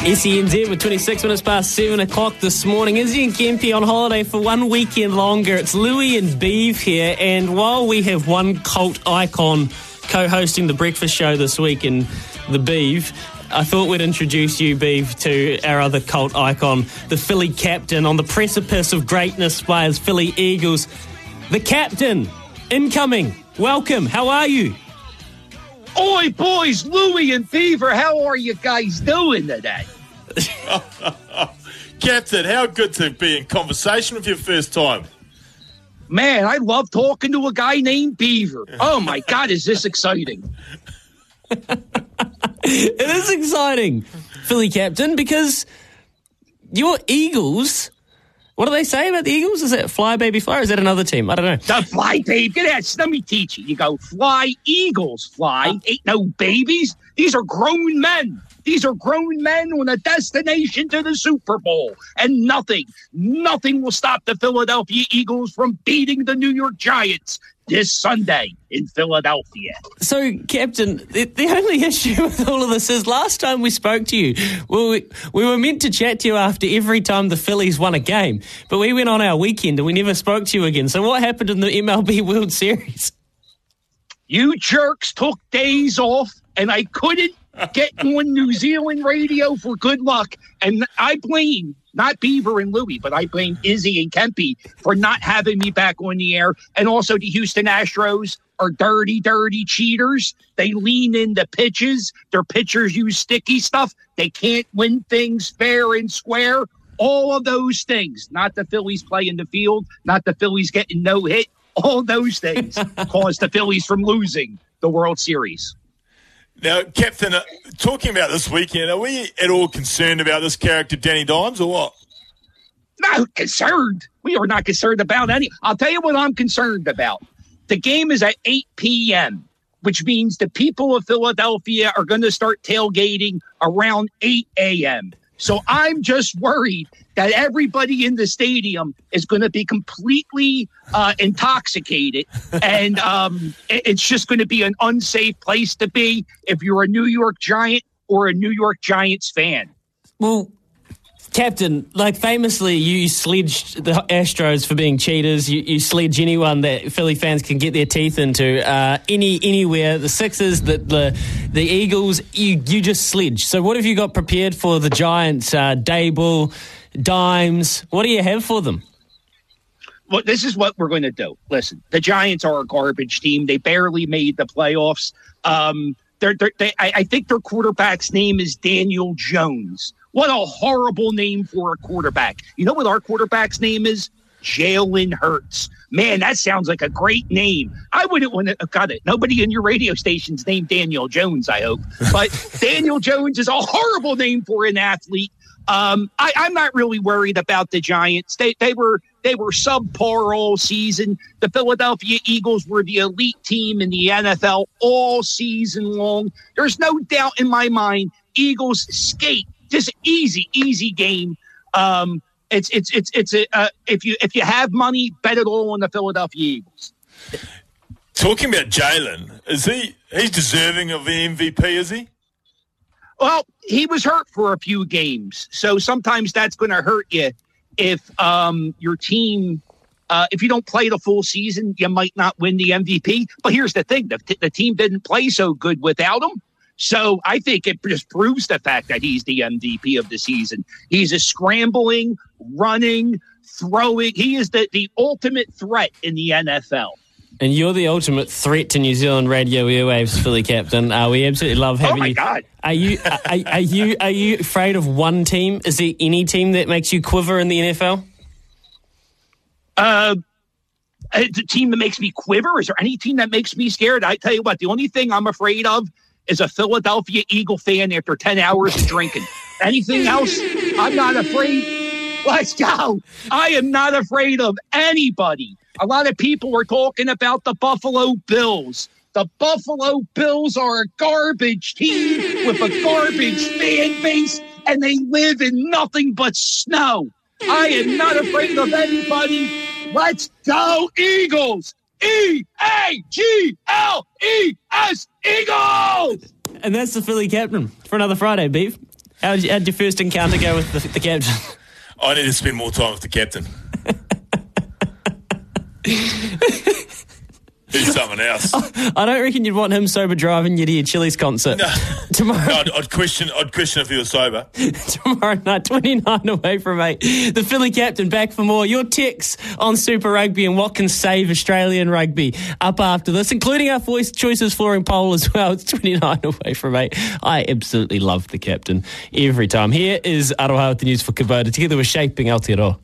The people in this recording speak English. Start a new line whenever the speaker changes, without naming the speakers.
SENZ with 26 minutes past 7 o'clock this morning. Izzy and Kempy on holiday for one weekend longer. It's Louis and Beeve here, and while we have one cult icon co hosting the breakfast show this week in the Beeve, I thought we'd introduce you, Beeve, to our other cult icon, the Philly captain on the precipice of greatness by his Philly Eagles. The captain, incoming. Welcome. How are you?
Oi, boys, Louie and Beaver, how are you guys doing today?
Captain, how good to be in conversation with you first time.
Man, I love talking to a guy named Beaver. Oh my God, is this exciting?
it is exciting, Philly captain, because your Eagles. What do they say about the Eagles? Is it fly baby fly or is that another team? I don't know.
The fly baby. Get out. Let me teach you. You go fly Eagles fly. Ah. Ain't no babies. These are grown men. These are grown men on a destination to the Super Bowl. And nothing, nothing will stop the Philadelphia Eagles from beating the New York Giants this Sunday in Philadelphia.
So, Captain, the, the, only issue with all of this is last time we spoke to you, well, we, we were meant to chat to you after every time the Phillies won a game, but we went on our weekend and we never spoke to you again. So, what happened in the MLB World Series?
You jerks took days off, and I couldn't get on New Zealand radio for good luck. And I blame not Beaver and Louie, but I blame Izzy and Kempy for not having me back on the air. And also the Houston Astros are dirty, dirty cheaters. They lean into pitches. Their pitchers use sticky stuff. They can't win things fair and square. All of those things, not the Phillies playing the field, not the Phillies getting no hit. All those things caused the Phillies from losing the World Series.
Now, Captain, uh, talking about this weekend, are we at all concerned about this character, Danny Dimes, or what?
No, concerned. We are not concerned about any. I'll tell you what I'm concerned about. The game is at 8 p.m., which means the people of Philadelphia are going to start tailgating around 8 a.m. So I'm just worried that everybody in the stadium is going to be completely uh, intoxicated, and um, it's just going to be an unsafe place to be if you're a New York Giant or a New York Giants fan.
Well, Captain, like famously, you sledged the Astros for being cheaters. You, you sledge anyone that Philly fans can get their teeth into. Uh, any anywhere, the Sixers, the the, the Eagles, you you just sledge. So, what have you got prepared for the Giants? Uh, Daboll, Dimes. What do you have for them?
Well, this is what we're going to do. Listen, the Giants are a garbage team. They barely made the playoffs. Um, they're, they're, they, I, I think their quarterback's name is Daniel Jones. What a horrible name for a quarterback. You know what our quarterback's name is? Jalen Hurts. Man, that sounds like a great name. I wouldn't want to have got it. Nobody in your radio station's named Daniel Jones, I hope. But Daniel Jones is a horrible name for an athlete. Um, I, I'm not really worried about the Giants. They they were they were subpar all season. The Philadelphia Eagles were the elite team in the NFL all season long. There's no doubt in my mind. Eagles skate just easy, easy game. Um, it's it's it's it's a uh, if you if you have money, bet it all on the Philadelphia Eagles.
Talking about Jalen, is he he's deserving of the MVP? Is he?
Well, he was hurt for a few games, so sometimes that's going to hurt you if um, your team. Uh, if you don't play the full season, you might not win the MVP. But here's the thing: the, the team didn't play so good without him. So I think it just proves the fact that he's the MVP of the season. He's a scrambling, running, throwing. He is the, the ultimate threat in the NFL.
And you're the ultimate threat to New Zealand radio airwaves, Philly Captain. Uh, we absolutely love having
oh my
you.
God.
Are you are, are, you are you afraid of one team? Is there any team that makes you quiver in the NFL?
Uh, the team that makes me quiver. Is there any team that makes me scared? I tell you what, the only thing I'm afraid of is a Philadelphia Eagle fan after 10 hours of drinking. Anything else? I'm not afraid. Let's go. I am not afraid of anybody. A lot of people are talking about the Buffalo Bills. The Buffalo Bills are a garbage team with a garbage fan base, and they live in nothing but snow. I am not afraid of anybody. Let's go, Eagles! E A G L E S Eagles!
And that's the Philly captain for another Friday, Beef. How'd, you, how'd your first encounter go with the, the captain?
I need to spend more time with the captain. He's something else.
I don't reckon you'd want him sober driving you to your Chili's concert.
No.
Tomorrow,
No, I'd, I'd question. I'd question if he was sober.
tomorrow night, 29 away from 8. The Philly captain back for more. Your ticks on Super Rugby and what can save Australian rugby up after this, including our voice choices flooring poll as well. It's 29 away from 8. I absolutely love the captain every time. Here is Aroha with the news for Kubota together with Shaping Aotearoa.